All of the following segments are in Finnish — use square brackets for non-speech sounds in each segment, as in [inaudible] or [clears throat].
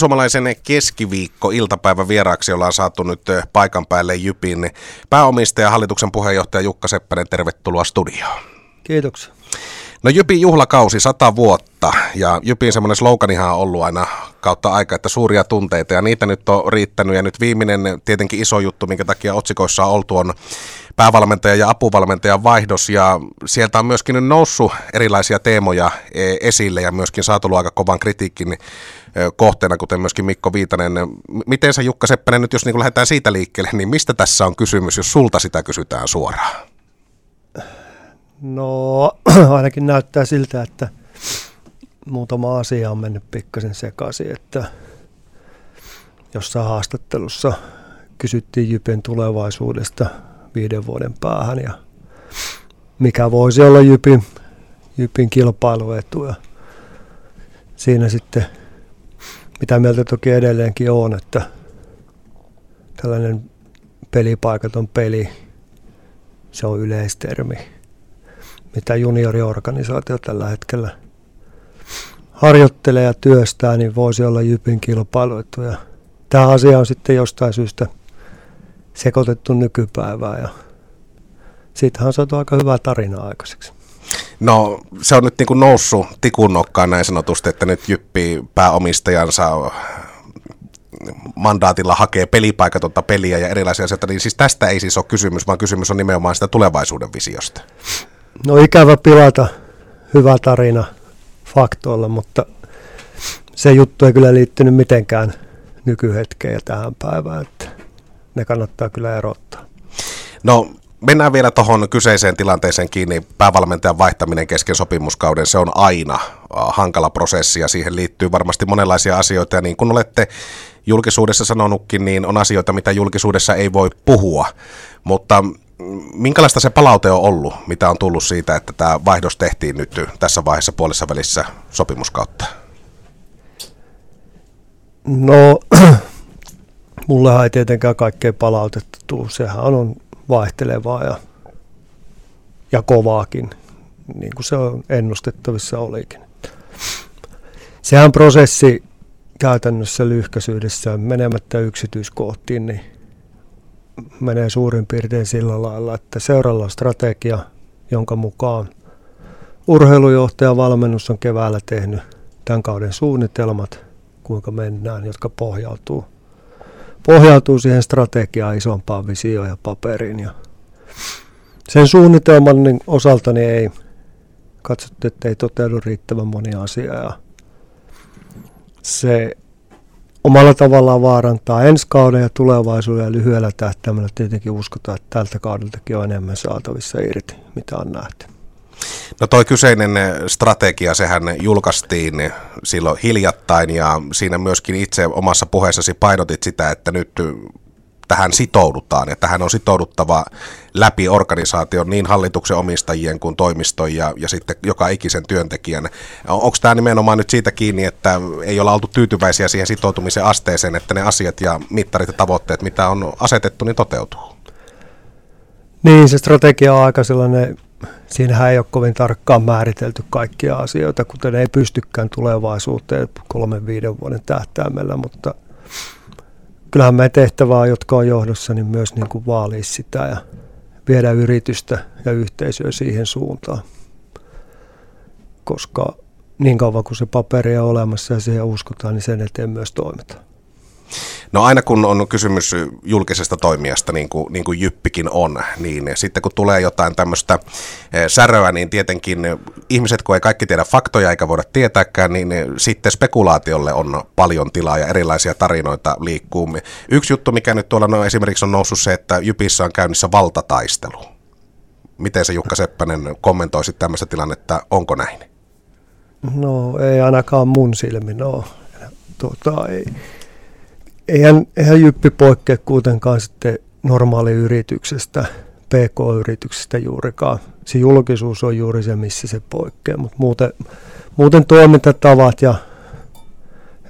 Keski-suomalaisen keskiviikko iltapäivän vieraaksi ollaan saatu nyt paikan päälle Jypin pääomistaja ja hallituksen puheenjohtaja Jukka Seppänen. Tervetuloa studioon. Kiitoksia. No Jypin juhlakausi, sata vuotta, ja Jypin semmoinen sloganihan on ollut aina kautta aika, että suuria tunteita, ja niitä nyt on riittänyt, ja nyt viimeinen tietenkin iso juttu, minkä takia otsikoissa on oltu, on päävalmentaja ja apuvalmentajan vaihdos, ja sieltä on myöskin nyt noussut erilaisia teemoja e, esille, ja myöskin saatu aika kovan kritiikin kohteena, kuten myöskin Mikko Viitanen. Miten sä Jukka Seppänen nyt, jos niin lähdetään siitä liikkeelle, niin mistä tässä on kysymys, jos sulta sitä kysytään suoraan? No [clears throat] ainakin näyttää siltä, että muutama asia on mennyt pikkasen sekaisin, että jossain haastattelussa kysyttiin Jypen tulevaisuudesta viiden vuoden päähän ja mikä voisi olla Jypin, Jypin kilpailuetu ja siinä sitten mitä mieltä toki edelleenkin on, että tällainen pelipaikaton peli, se on yleistermi mitä junioriorganisaatio tällä hetkellä harjoittelee ja työstää, niin voisi olla Jypin kilpailuetu. Ja tämä asia on sitten jostain syystä sekoitettu nykypäivään ja siitähän on saatu aika hyvää tarinaa aikaiseksi. No se on nyt niin kuin noussut tikun nokkaan näin sanotusti, että nyt Jyppi pääomistajansa mandaatilla hakee pelipaikatonta peliä ja erilaisia asioita, niin siis tästä ei siis ole kysymys, vaan kysymys on nimenomaan sitä tulevaisuuden visiosta. No ikävä pilata hyvä tarina faktoilla, mutta se juttu ei kyllä liittynyt mitenkään nykyhetkeen ja tähän päivään, että ne kannattaa kyllä erottaa. No mennään vielä tuohon kyseiseen tilanteeseen kiinni. Päävalmentajan vaihtaminen kesken sopimuskauden, se on aina äh, hankala prosessi ja siihen liittyy varmasti monenlaisia asioita. Ja niin kuin olette julkisuudessa sanonutkin, niin on asioita, mitä julkisuudessa ei voi puhua. Mutta minkälaista se palaute on ollut, mitä on tullut siitä, että tämä vaihdos tehtiin nyt tässä vaiheessa puolessa välissä sopimuskautta? No, [clears throat] mullehan ei tietenkään kaikkea palautetta tule. Sehän on vaihtelevaa ja, ja kovaakin, niin kuin se on ennustettavissa olikin. Sehän prosessi käytännössä lyhkäisyydessään menemättä yksityiskohtiin, niin menee suurin piirtein sillä lailla, että seuraalla on strategia, jonka mukaan urheilujohtaja valmennus on keväällä tehnyt tämän kauden suunnitelmat, kuinka mennään, jotka pohjautuu, pohjautuu siihen strategiaan, isompaan visioon ja paperiin. Ja sen suunnitelman niin osaltani ei katsottu, että ei toteudu riittävän moni asia ja se omalla tavallaan vaarantaa ensi kauden ja tulevaisuuden ja lyhyellä tähtäimellä tietenkin uskotaan, että tältä kaudeltakin on enemmän saatavissa irti, mitä on nähty. No toi kyseinen strategia, sehän julkaistiin silloin hiljattain ja siinä myöskin itse omassa puheessasi painotit sitä, että nyt tähän sitoudutaan ja tähän on sitouduttava läpi organisaation niin hallituksen omistajien kuin toimiston ja, ja sitten joka ikisen työntekijän. Onko tämä nimenomaan nyt siitä kiinni, että ei olla oltu tyytyväisiä siihen sitoutumisen asteeseen, että ne asiat ja mittarit ja tavoitteet, mitä on asetettu, niin toteutuu? Niin, se strategia on aika sellainen, siinähän ei ole kovin tarkkaan määritelty kaikkia asioita, kuten ei pystykään tulevaisuuteen kolmen viiden vuoden tähtäimellä, mutta – kyllähän me tehtävää, jotka on johdossa, niin myös niin kuin vaalia sitä ja viedä yritystä ja yhteisöä siihen suuntaan. Koska niin kauan kuin se paperi on olemassa ja siihen uskotaan, niin sen eteen myös toimitaan. No aina kun on kysymys julkisesta toimijasta, niin kuin, niin kuin Jyppikin on, niin sitten kun tulee jotain tämmöistä eh, säröä, niin tietenkin ihmiset, kun ei kaikki tiedä faktoja eikä voida tietääkään, niin sitten spekulaatiolle on paljon tilaa ja erilaisia tarinoita liikkuu. Yksi juttu, mikä nyt tuolla no, esimerkiksi on noussut se, että Jypissä on käynnissä valtataistelu. Miten se Jukka Seppänen kommentoisi tämmöistä tilannetta, onko näin? No ei ainakaan mun silmin ole. Tuota, ei eihän, eihän Jyppi poikkea kuitenkaan sitten normaaliyrityksestä, PK-yrityksestä juurikaan. Se julkisuus on juuri se, missä se poikkeaa, mutta muuten, muuten toimintatavat ja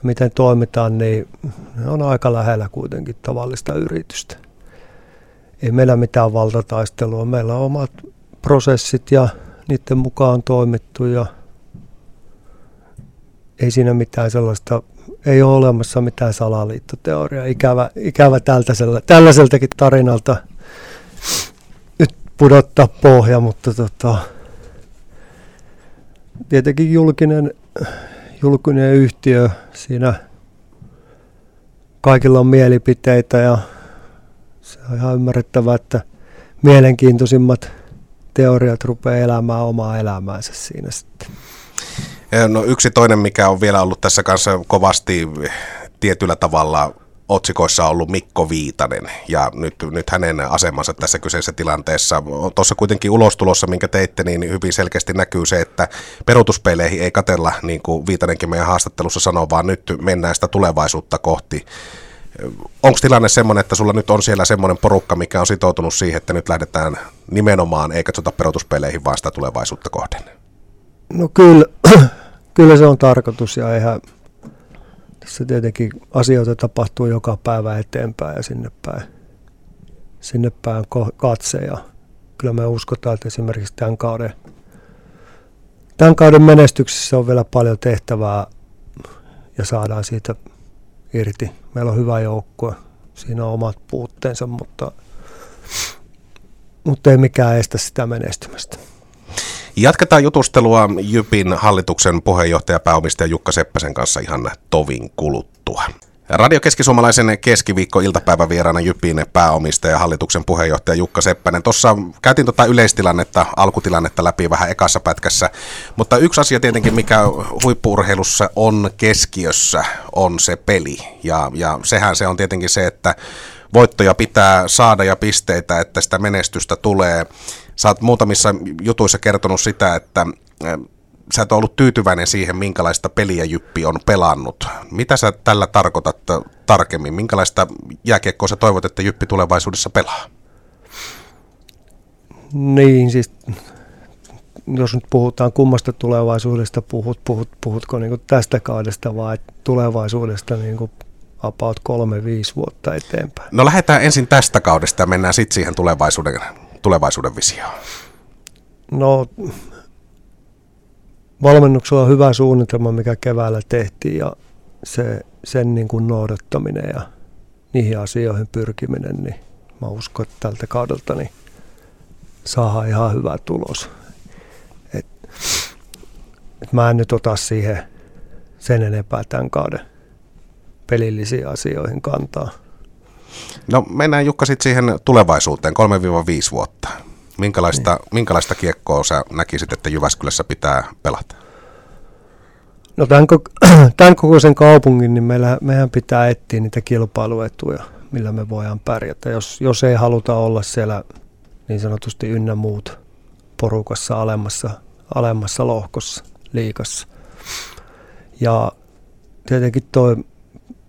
miten toimitaan, niin ne on aika lähellä kuitenkin tavallista yritystä. Ei meillä mitään valtataistelua. Meillä on omat prosessit ja niiden mukaan toimittu ja ei siinä mitään sellaista, ei ole olemassa mitään salaliittoteoriaa. Ikävä, ikävä tältäisellä, tällaiseltakin tarinalta nyt pudottaa pohja, mutta tota, tietenkin julkinen, julkinen yhtiö, siinä kaikilla on mielipiteitä ja se on ihan ymmärrettävää, että mielenkiintoisimmat teoriat rupeaa elämään omaa elämäänsä siinä sitten. No yksi toinen, mikä on vielä ollut tässä kanssa kovasti tietyllä tavalla otsikoissa ollut Mikko Viitanen ja nyt, nyt hänen asemansa tässä kyseisessä tilanteessa. Tuossa kuitenkin ulostulossa, minkä teitte, niin hyvin selkeästi näkyy se, että peruutuspeleihin ei katella, niin kuin Viitanenkin meidän haastattelussa sanoo, vaan nyt mennään sitä tulevaisuutta kohti. Onko tilanne semmoinen, että sulla nyt on siellä semmoinen porukka, mikä on sitoutunut siihen, että nyt lähdetään nimenomaan, ei katsota peruutuspeleihin, vaan sitä tulevaisuutta kohden? No kyllä, [clears throat] kyllä se on tarkoitus ja eihän tässä tietenkin asioita tapahtuu joka päivä eteenpäin ja sinne päin, sinne päin katse ja kyllä me uskotaan, että esimerkiksi tämän kauden, tämän kauden menestyksessä on vielä paljon tehtävää ja saadaan siitä irti. Meillä on hyvä joukkue, siinä on omat puutteensa, mutta, mutta ei mikään estä sitä menestymästä. Jatketaan jutustelua Jypin hallituksen puheenjohtaja pääomistaja Jukka Seppäsen kanssa ihan tovin kuluttua. Radio Keskisuomalaisen keskiviikko-iltapäivän vieraana Jypin pääomistaja ja hallituksen puheenjohtaja Jukka Seppänen. Tuossa käytiin tuota yleistilannetta, alkutilannetta läpi vähän ekassa pätkässä, mutta yksi asia tietenkin, mikä huippuurheilussa on keskiössä, on se peli. Ja, ja sehän se on tietenkin se, että voittoja pitää saada ja pisteitä, että sitä menestystä tulee. Sä oot muutamissa jutuissa kertonut sitä, että sä et ollut tyytyväinen siihen, minkälaista peliä Jyppi on pelannut. Mitä sä tällä tarkoitat tarkemmin? Minkälaista jääkiekkoa sä toivot, että Jyppi tulevaisuudessa pelaa? Niin, siis jos nyt puhutaan kummasta tulevaisuudesta, puhut, puhut, puhutko niin tästä kaudesta vai tulevaisuudesta niin about kolme, viisi vuotta eteenpäin? No lähdetään ensin tästä kaudesta ja mennään sitten siihen tulevaisuuden, tulevaisuuden visioon. No valmennuksella on hyvä suunnitelma, mikä keväällä tehtiin ja se, sen niin kuin noudattaminen ja niihin asioihin pyrkiminen, niin mä uskon, että tältä kaudelta niin saadaan ihan hyvä tulos. Et, et mä en nyt ota siihen sen enempää tämän kauden pelillisiin asioihin kantaa. No mennään Jukka sitten siihen tulevaisuuteen, 3-5 vuotta. Minkälaista, niin. minkälaista kiekkoa sä näkisit, että Jyväskylässä pitää pelata? No tämän, [clears throat] tämän kokoisen kaupungin, niin meillä, meidän pitää etsiä niitä kilpailuetuja, millä me voidaan pärjätä. Jos, jos ei haluta olla siellä niin sanotusti ynnä muut porukassa alemmassa, alemmassa lohkossa, liikassa. Ja tietenkin tuo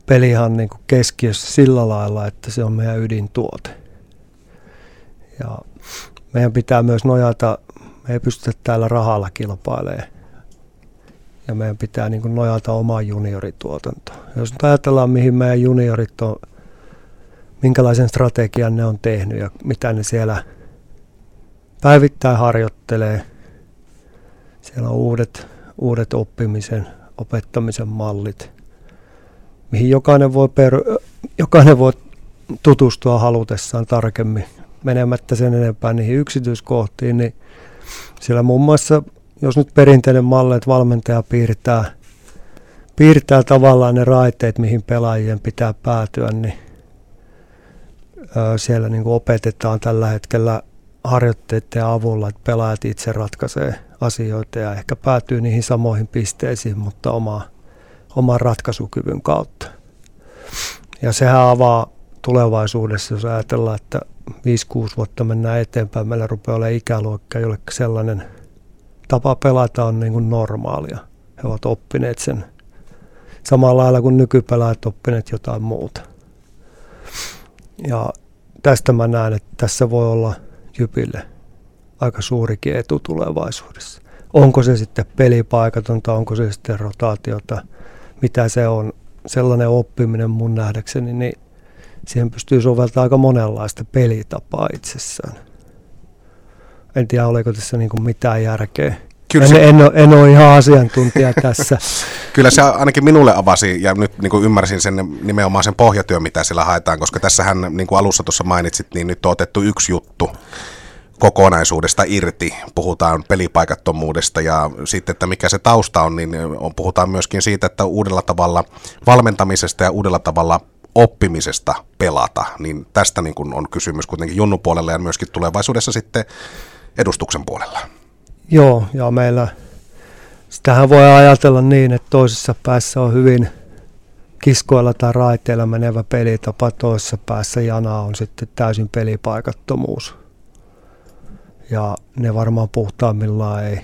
pelihan niin kuin keskiössä sillä lailla, että se on meidän ydintuote. Ja meidän pitää myös nojata, me ei pystytä täällä rahalla kilpailemaan. Ja meidän pitää niin kuin nojata omaan juniorituotantoon. Jos nyt ajatellaan, mihin meidän juniorit on, minkälaisen strategian ne on tehnyt ja mitä ne siellä päivittäin harjoittelee. Siellä on uudet, uudet oppimisen, opettamisen mallit, mihin jokainen voi, per, jokainen voi tutustua halutessaan tarkemmin. Menemättä sen enempää niihin yksityiskohtiin, niin siellä muun muassa, jos nyt perinteinen malli, että valmentaja piirtää, piirtää tavallaan ne raiteet, mihin pelaajien pitää päätyä, niin siellä niin kuin opetetaan tällä hetkellä harjoitteiden avulla, että pelaajat itse ratkaisee asioita ja ehkä päätyy niihin samoihin pisteisiin, mutta omaa, oman ratkaisukyvyn kautta. Ja sehän avaa tulevaisuudessa, jos ajatellaan, että 5-6 vuotta mennään eteenpäin, meillä rupeaa olemaan ikäluokka, jolle sellainen tapa pelata on niin kuin normaalia. He ovat oppineet sen samalla lailla kuin nykypelaajat oppineet jotain muuta. Ja tästä mä näen, että tässä voi olla Jypille aika suurikin etu tulevaisuudessa. Onko se sitten pelipaikatonta, onko se sitten rotaatiota, mitä se on, sellainen oppiminen mun nähdäkseni, niin siihen pystyy soveltamaan aika monenlaista pelitapaa itsessään. En tiedä, oliko tässä niin kuin mitään järkeä. Kyllä se, en, ole, en ole ihan asiantuntija [laughs] tässä. Kyllä se ainakin minulle avasi, ja nyt niin kuin ymmärsin sen nimenomaan sen pohjatyön, mitä siellä haetaan, koska tässähän, niin kuin alussa tuossa mainitsit, niin nyt on otettu yksi juttu kokonaisuudesta irti. Puhutaan pelipaikattomuudesta ja sitten, että mikä se tausta on, niin on, puhutaan myöskin siitä, että uudella tavalla valmentamisesta ja uudella tavalla oppimisesta pelata, niin tästä niin kuin on kysymys kuitenkin junnupuolella ja myöskin tulevaisuudessa sitten edustuksen puolella. Joo, ja meillä sitähän voi ajatella niin, että toisessa päässä on hyvin kiskoilla tai raiteilla menevä pelitapa, toisessa päässä jana on sitten täysin pelipaikattomuus. Ja ne varmaan puhtaammillaan ei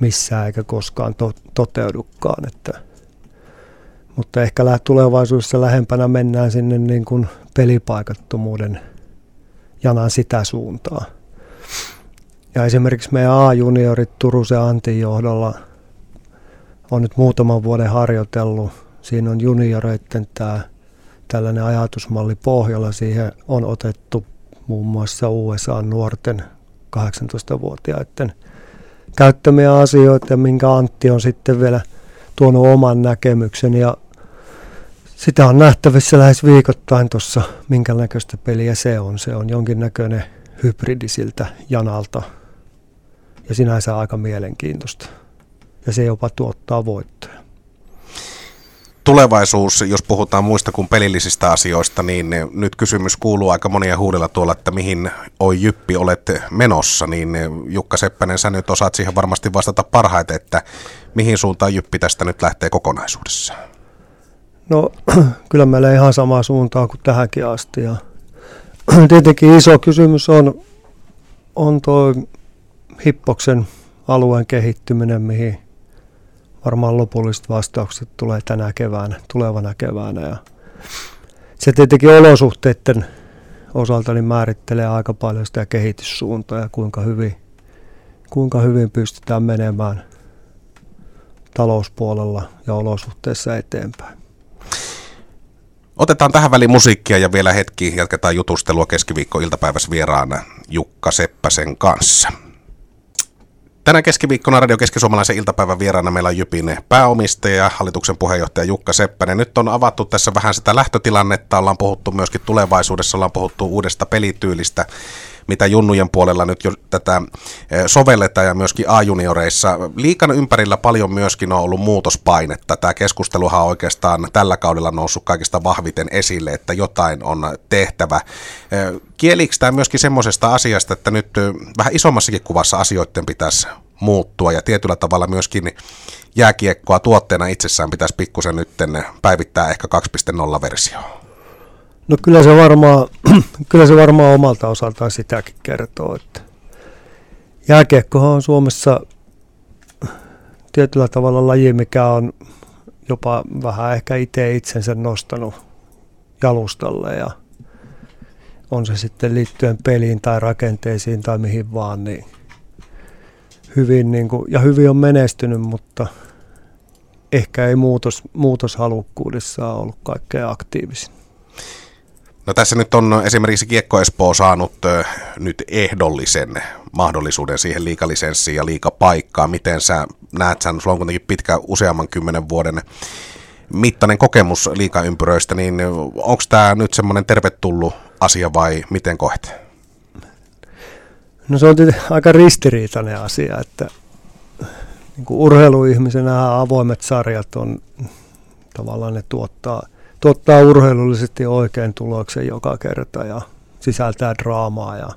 missään eikä koskaan to- toteudukaan. Että, mutta ehkä tulevaisuudessa lähempänä mennään sinne niin kuin pelipaikattomuuden janan sitä suuntaa. Ja esimerkiksi meidän A-juniorit Turusen Antin johdolla on nyt muutaman vuoden harjoitellut. Siinä on junioreiden tämä tällainen ajatusmalli pohjalla. Siihen on otettu muun muassa USA nuorten 18-vuotiaiden käyttämiä asioita, minkä Antti on sitten vielä tuonut oman näkemyksen. Ja sitä on nähtävissä lähes viikoittain tuossa, minkä näköistä peliä se on. Se on jonkinnäköinen hybridi siltä janalta ja sinänsä aika mielenkiintoista. Ja se jopa tuottaa voittoja. Tulevaisuus, jos puhutaan muista kuin pelillisistä asioista, niin nyt kysymys kuuluu aika monia huudella tuolla, että mihin oi Jyppi olet menossa, niin Jukka Seppänen, sä nyt osaat siihen varmasti vastata parhaiten, että mihin suuntaan Jyppi tästä nyt lähtee kokonaisuudessaan? No [clears throat] kyllä meillä ihan samaa suuntaa kuin tähänkin asti ja [clears throat] tietenkin iso kysymys on, on tuo Hippoksen alueen kehittyminen, mihin varmaan lopulliset vastaukset tulee tänä keväänä, tulevana keväänä. Ja se tietenkin olosuhteiden osalta niin määrittelee aika paljon sitä kehityssuuntaa ja kuinka hyvin, kuinka hyvin pystytään menemään talouspuolella ja olosuhteissa eteenpäin. Otetaan tähän väliin musiikkia ja vielä hetki jatketaan jutustelua keskiviikko-iltapäivässä vieraana Jukka Seppäsen kanssa. Tänä keskiviikkona Radio Keski-Suomalaisen iltapäivän vieraana meillä on Jypin pääomistaja, hallituksen puheenjohtaja Jukka Seppänen. Nyt on avattu tässä vähän sitä lähtötilannetta, ollaan puhuttu myöskin tulevaisuudessa, ollaan puhuttu uudesta pelityylistä, mitä junnujen puolella nyt jo tätä eh, sovelletaan ja myöskin A-junioreissa. Liikan ympärillä paljon myöskin on ollut muutospainetta. Tämä keskusteluhan on oikeastaan tällä kaudella noussut kaikista vahviten esille, että jotain on tehtävä. Eh, Kielikö tämä myöskin semmoisesta asiasta, että nyt eh, vähän isommassakin kuvassa asioiden pitäisi muuttua ja tietyllä tavalla myöskin jääkiekkoa tuotteena itsessään pitäisi pikkusen nyt päivittää ehkä 2.0-versio? No kyllä se varmaan, [clears throat] kyllä se varmaan omalta osaltaan sitäkin kertoo, että jääkiekkohan on Suomessa tietyllä tavalla laji, mikä on jopa vähän ehkä itse itsensä nostanut jalustalle ja on se sitten liittyen peliin tai rakenteisiin tai mihin vaan, niin hyvin niin kuin, ja hyvin on menestynyt, mutta ehkä ei muutos, muutoshalukkuudessa ollut kaikkein aktiivisin. No tässä nyt on esimerkiksi Kiekko Espoo saanut nyt ehdollisen mahdollisuuden siihen liikalisenssiin ja liikapaikkaan. Miten sä näet sen, sulla on kuitenkin pitkä useamman kymmenen vuoden mittainen kokemus liikaympyröistä, niin onko tämä nyt semmoinen tervetullut asia vai miten koet? No se on aika ristiriitainen asia, että niin urheiluihmisenä avoimet sarjat on tavallaan ne tuottaa – tuottaa urheilullisesti oikein tuloksen joka kerta ja sisältää draamaa ja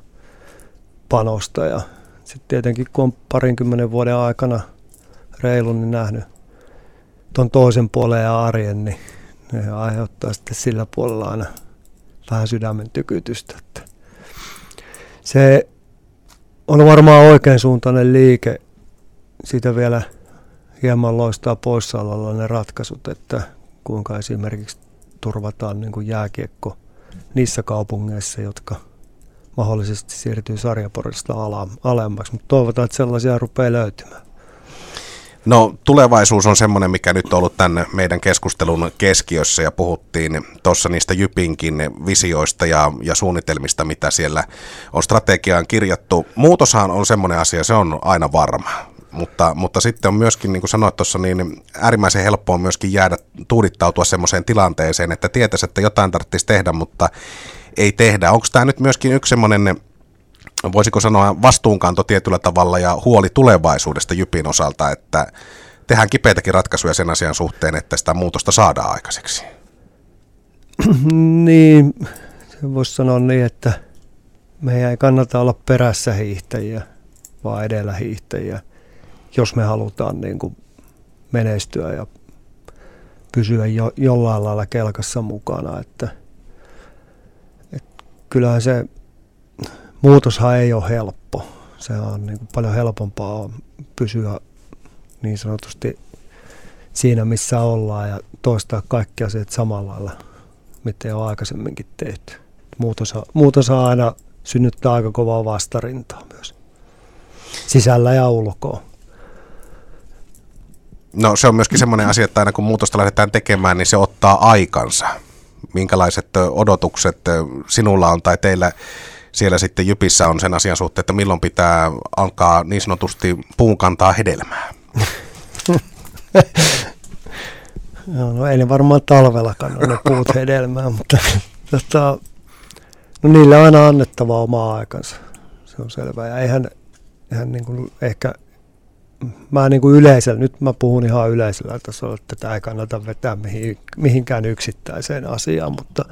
panosta. Ja sitten tietenkin kun on parinkymmenen vuoden aikana reilun niin nähnyt tuon toisen puolen ja arjen, niin ne aiheuttaa sitten sillä puolella aina vähän sydämen tykytystä. Että se on varmaan oikein suuntainen liike. Siitä vielä hieman loistaa poissaololla ne ratkaisut, että kuinka esimerkiksi turvataan niin kuin jääkiekko niissä kaupungeissa, jotka mahdollisesti siirtyy sarjaporista alemmaksi, mutta toivotaan, että sellaisia rupeaa löytymään. No tulevaisuus on semmoinen, mikä nyt on ollut tämän meidän keskustelun keskiössä ja puhuttiin tuossa niistä Jypinkin visioista ja, ja suunnitelmista, mitä siellä on strategiaan kirjattu. Muutoshan on semmoinen asia, se on aina varma. Mutta, mutta sitten on myöskin, niin kuin sanoit tuossa, niin äärimmäisen helppoa myöskin jäädä tuudittautua semmoiseen tilanteeseen, että tietäisi, että jotain tarvitsisi tehdä, mutta ei tehdä. Onko tämä nyt myöskin yksi semmoinen, voisiko sanoa vastuunkanto tietyllä tavalla ja huoli tulevaisuudesta Jypin osalta, että tehdään kipeitäkin ratkaisuja sen asian suhteen, että sitä muutosta saadaan aikaiseksi? niin, voisi sanoa niin, että meidän ei kannata olla perässä hiihtäjiä, vaan edellä hiihtäjiä, jos me halutaan niin kuin menestyä ja pysyä jo, jollain lailla kelkassa mukana. Että, että kyllähän se muutoshan ei ole helppo. Se on niin kuin paljon helpompaa pysyä niin sanotusti siinä, missä ollaan ja toistaa kaikki asiat samalla lailla, mitä on aikaisemminkin tehty. Muutos, muutos aina synnyttää aika kovaa vastarintaa myös sisällä ja ulkoa. No se on myöskin semmoinen asia, että aina kun muutosta lähdetään tekemään, niin se ottaa aikansa. Minkälaiset odotukset sinulla on tai teillä siellä sitten Jypissä on sen asian suhteen, että milloin pitää alkaa niin sanotusti puun kantaa hedelmää? [laughs] no, no ei ne varmaan talvella kanna ne puut [laughs] hedelmää, mutta [laughs] tota, no niille on aina annettava oma aikansa. Se on selvää. Ja eihän, eihän niin kuin ehkä, mä niin kuin yleisellä, nyt mä puhun ihan yleisellä tasolla, että tätä ei kannata vetää mihin, mihinkään yksittäiseen asiaan, mutta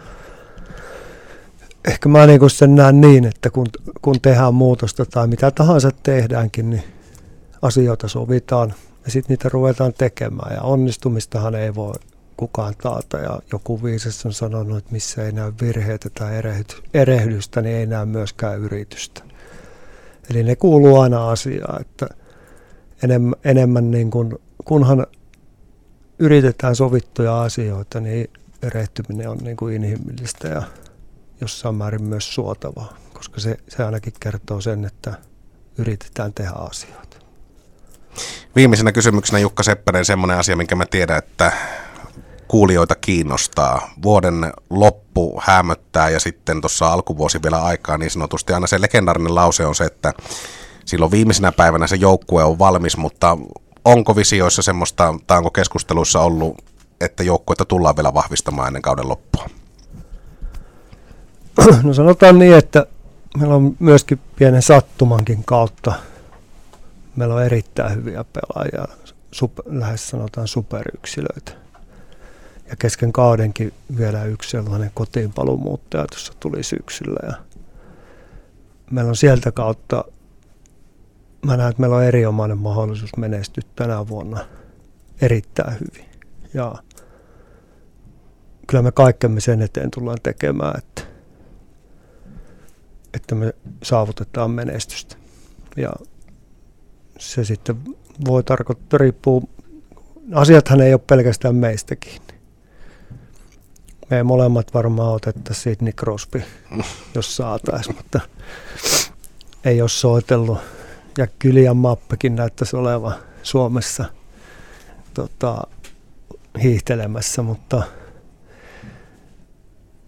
ehkä mä niin kuin sen näen niin, että kun, kun tehdään muutosta tai mitä tahansa tehdäänkin, niin asioita sovitaan ja sitten niitä ruvetaan tekemään. Ja onnistumistahan ei voi kukaan taata. Ja joku viisas on sanonut, että missä ei näy virheitä tai erehdystä, niin ei näy myöskään yritystä. Eli ne kuuluu aina asiaan, että enemmän, enemmän niin kuin, kunhan yritetään sovittuja asioita, niin erehtyminen on niin kuin inhimillistä ja jossain määrin myös suotavaa, koska se, se ainakin kertoo sen, että yritetään tehdä asioita. Viimeisenä kysymyksenä Jukka Seppänen semmoinen asia, minkä mä tiedän, että kuulijoita kiinnostaa. Vuoden loppu hämöttää ja sitten tuossa alkuvuosi vielä aikaa niin sanotusti aina se legendaarinen lause on se, että silloin viimeisenä päivänä se joukkue on valmis, mutta onko visioissa semmoista, tai onko keskusteluissa ollut, että joukkuetta tullaan vielä vahvistamaan ennen kauden loppua? [clears throat] No sanotaan niin, että meillä on myöskin pienen sattumankin kautta. Meillä on erittäin hyviä pelaajia, super, lähes sanotaan superyksilöitä ja kesken kaudenkin vielä yksi sellainen kotiinpaluumuuttaja tuossa tuli syksyllä. Ja meillä on sieltä kautta, mä näen, että meillä on erinomainen mahdollisuus menestyä tänä vuonna erittäin hyvin. Ja kyllä me kaikkemme sen eteen tullaan tekemään, että, että me saavutetaan menestystä. Ja se sitten voi tarkoittaa, riippuu, asiathan ei ole pelkästään meistä kiinni me molemmat varmaan otettaisiin Sidney Crosby, jos saataisiin, mutta ei ole soitellut. Ja Kylian Mappekin näyttäisi olevan Suomessa tota, hiihtelemässä, mutta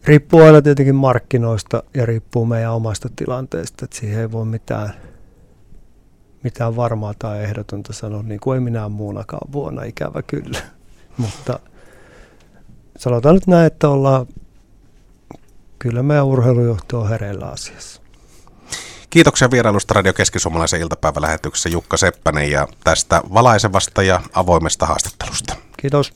riippuu aina tietenkin markkinoista ja riippuu meidän omasta tilanteesta, että siihen ei voi mitään, mitään varmaa tai ehdotonta sanoa, niin kuin ei minä muunakaan vuonna, ikävä kyllä. mutta sanotaan nyt näin, että ollaan, kyllä meidän urheilujohto on hereillä asiassa. Kiitoksia vierailusta Radio Keski-Suomalaisen iltapäivälähetyksessä Jukka Seppänen ja tästä valaisevasta ja avoimesta haastattelusta. Kiitos.